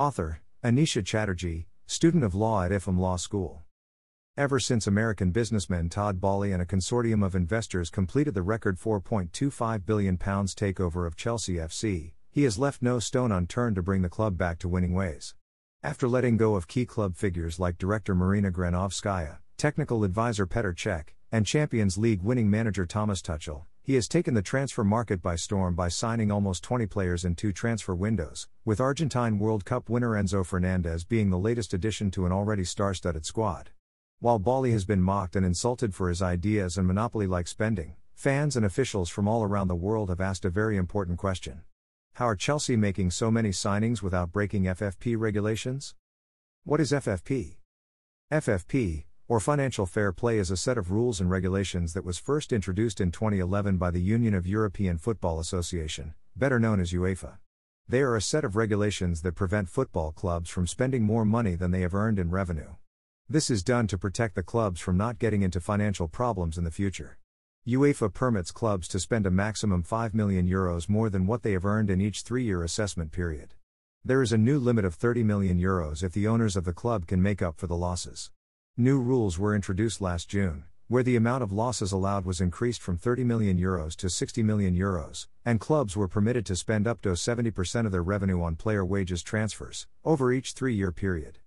Author Anisha Chatterjee, student of law at IFM Law School. Ever since American businessman Todd Boehly and a consortium of investors completed the record £4.25 billion takeover of Chelsea FC, he has left no stone unturned to bring the club back to winning ways. After letting go of key club figures like director Marina Granovskaia, technical advisor Petr Čech, and Champions League winning manager Thomas Tuchel, he has taken the transfer market by storm by signing almost 20 players in two transfer windows, with Argentine World Cup winner Enzo Fernandez being the latest addition to an already star studded squad. While Boehly has been mocked and insulted for his ideas and monopoly like spending, fans and officials from all around the world have asked a very important question How are Chelsea making so many signings without breaking FFP regulations? What is FFP? FFP, or financial fair play is a set of rules and regulations that was first introduced in 2011 by the Union of European Football Association, better known as UEFA. They are a set of regulations that prevent football clubs from spending more money than they have earned in revenue. This is done to protect the clubs from not getting into financial problems in the future. UEFA permits clubs to spend a maximum 5 million euros more than what they have earned in each 3-year assessment period. There is a new limit of 30 million euros if the owners of the club can make up for the losses. New rules were introduced last June, where the amount of losses allowed was increased from 30 million euros to 60 million euros, and clubs were permitted to spend up to 70% of their revenue on player wages transfers over each 3-year period.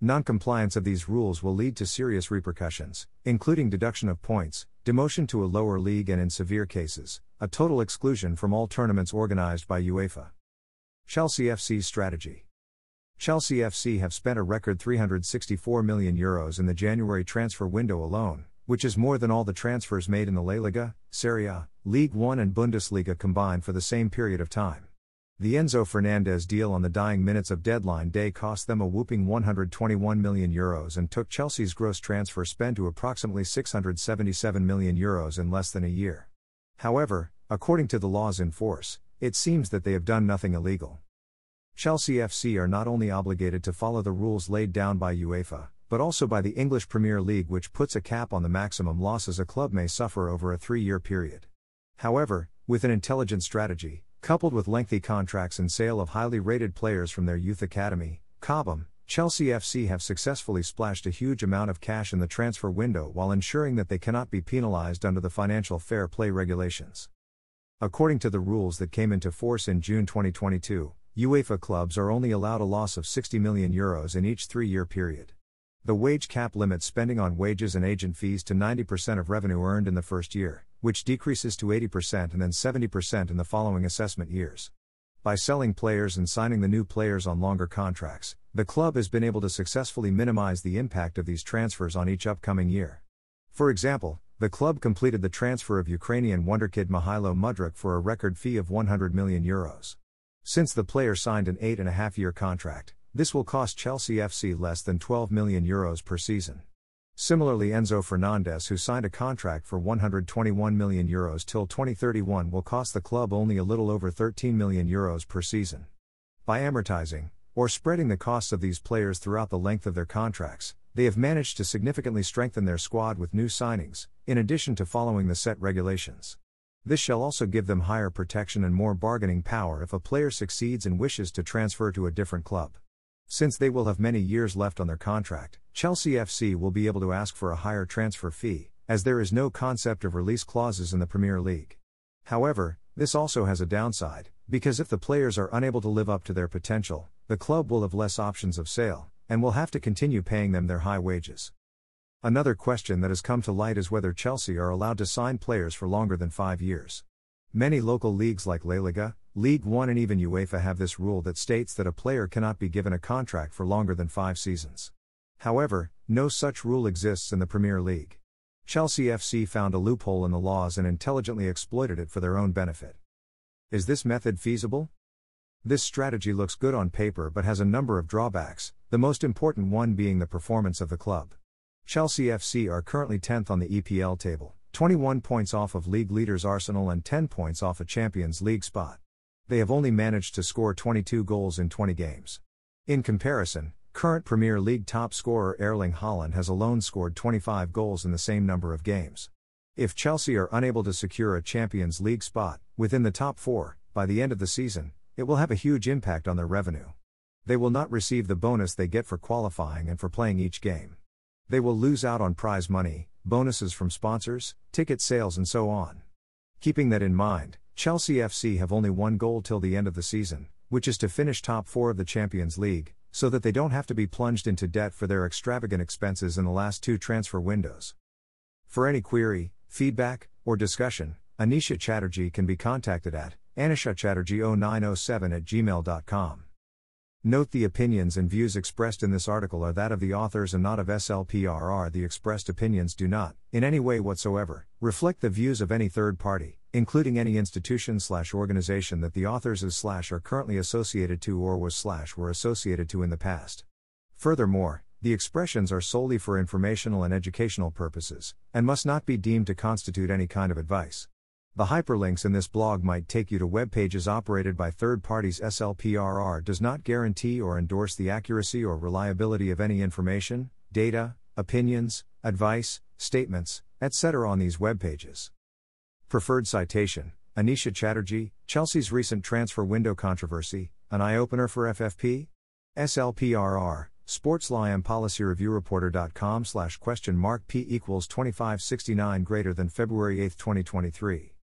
Non-compliance of these rules will lead to serious repercussions, including deduction of points, demotion to a lower league and in severe cases, a total exclusion from all tournaments organized by UEFA. Chelsea FC's strategy Chelsea FC have spent a record 364 million euros in the January transfer window alone, which is more than all the transfers made in the La Liga, Serie A, League 1 and Bundesliga combined for the same period of time. The Enzo Fernandez deal on the dying minutes of deadline day cost them a whooping 121 million euros and took Chelsea's gross transfer spend to approximately 677 million euros in less than a year. However, according to the laws in force, it seems that they have done nothing illegal. Chelsea FC are not only obligated to follow the rules laid down by UEFA, but also by the English Premier League, which puts a cap on the maximum losses a club may suffer over a three year period. However, with an intelligent strategy, coupled with lengthy contracts and sale of highly rated players from their youth academy, Cobham, Chelsea FC have successfully splashed a huge amount of cash in the transfer window while ensuring that they cannot be penalized under the financial fair play regulations. According to the rules that came into force in June 2022, UEFA clubs are only allowed a loss of 60 million euros in each three year period. The wage cap limits spending on wages and agent fees to 90% of revenue earned in the first year, which decreases to 80% and then 70% in the following assessment years. By selling players and signing the new players on longer contracts, the club has been able to successfully minimize the impact of these transfers on each upcoming year. For example, the club completed the transfer of Ukrainian wonderkid Mykhailo Mudryk for a record fee of 100 million euros. Since the player signed an eight and a half year contract, this will cost Chelsea FC less than 12 million euros per season. Similarly, Enzo Fernandez, who signed a contract for 121 million euros till 2031, will cost the club only a little over 13 million euros per season. By amortizing, or spreading the costs of these players throughout the length of their contracts, they have managed to significantly strengthen their squad with new signings, in addition to following the set regulations. This shall also give them higher protection and more bargaining power if a player succeeds and wishes to transfer to a different club. Since they will have many years left on their contract, Chelsea FC will be able to ask for a higher transfer fee, as there is no concept of release clauses in the Premier League. However, this also has a downside, because if the players are unable to live up to their potential, the club will have less options of sale, and will have to continue paying them their high wages. Another question that has come to light is whether Chelsea are allowed to sign players for longer than five years. Many local leagues like La Liga, League One, and even UEFA have this rule that states that a player cannot be given a contract for longer than five seasons. However, no such rule exists in the Premier League. Chelsea FC found a loophole in the laws and intelligently exploited it for their own benefit. Is this method feasible? This strategy looks good on paper but has a number of drawbacks, the most important one being the performance of the club. Chelsea FC are currently 10th on the EPL table, 21 points off of league leaders Arsenal and 10 points off a Champions League spot. They have only managed to score 22 goals in 20 games. In comparison, current Premier League top scorer Erling Haaland has alone scored 25 goals in the same number of games. If Chelsea are unable to secure a Champions League spot, within the top four, by the end of the season, it will have a huge impact on their revenue. They will not receive the bonus they get for qualifying and for playing each game. They will lose out on prize money, bonuses from sponsors, ticket sales, and so on. Keeping that in mind, Chelsea FC have only one goal till the end of the season, which is to finish top four of the Champions League, so that they don't have to be plunged into debt for their extravagant expenses in the last two transfer windows. For any query, feedback, or discussion, Anisha Chatterjee can be contacted at anishachatterjee0907 at gmail.com. Note the opinions and views expressed in this article are that of the authors and not of SLPRR. The expressed opinions do not, in any way whatsoever, reflect the views of any third party, including any institution slash organization that the authors slash are currently associated to or was slash were associated to in the past. Furthermore, the expressions are solely for informational and educational purposes, and must not be deemed to constitute any kind of advice. The hyperlinks in this blog might take you to web pages operated by third parties. SLPRR does not guarantee or endorse the accuracy or reliability of any information, data, opinions, advice, statements, etc. on these web pages. Preferred citation Anisha Chatterjee, Chelsea's recent transfer window controversy, an eye opener for FFP? SLPRR, Sportslaw and PolicyReviewReporter.com slash question mark P equals 2569 greater than February 8, 2023.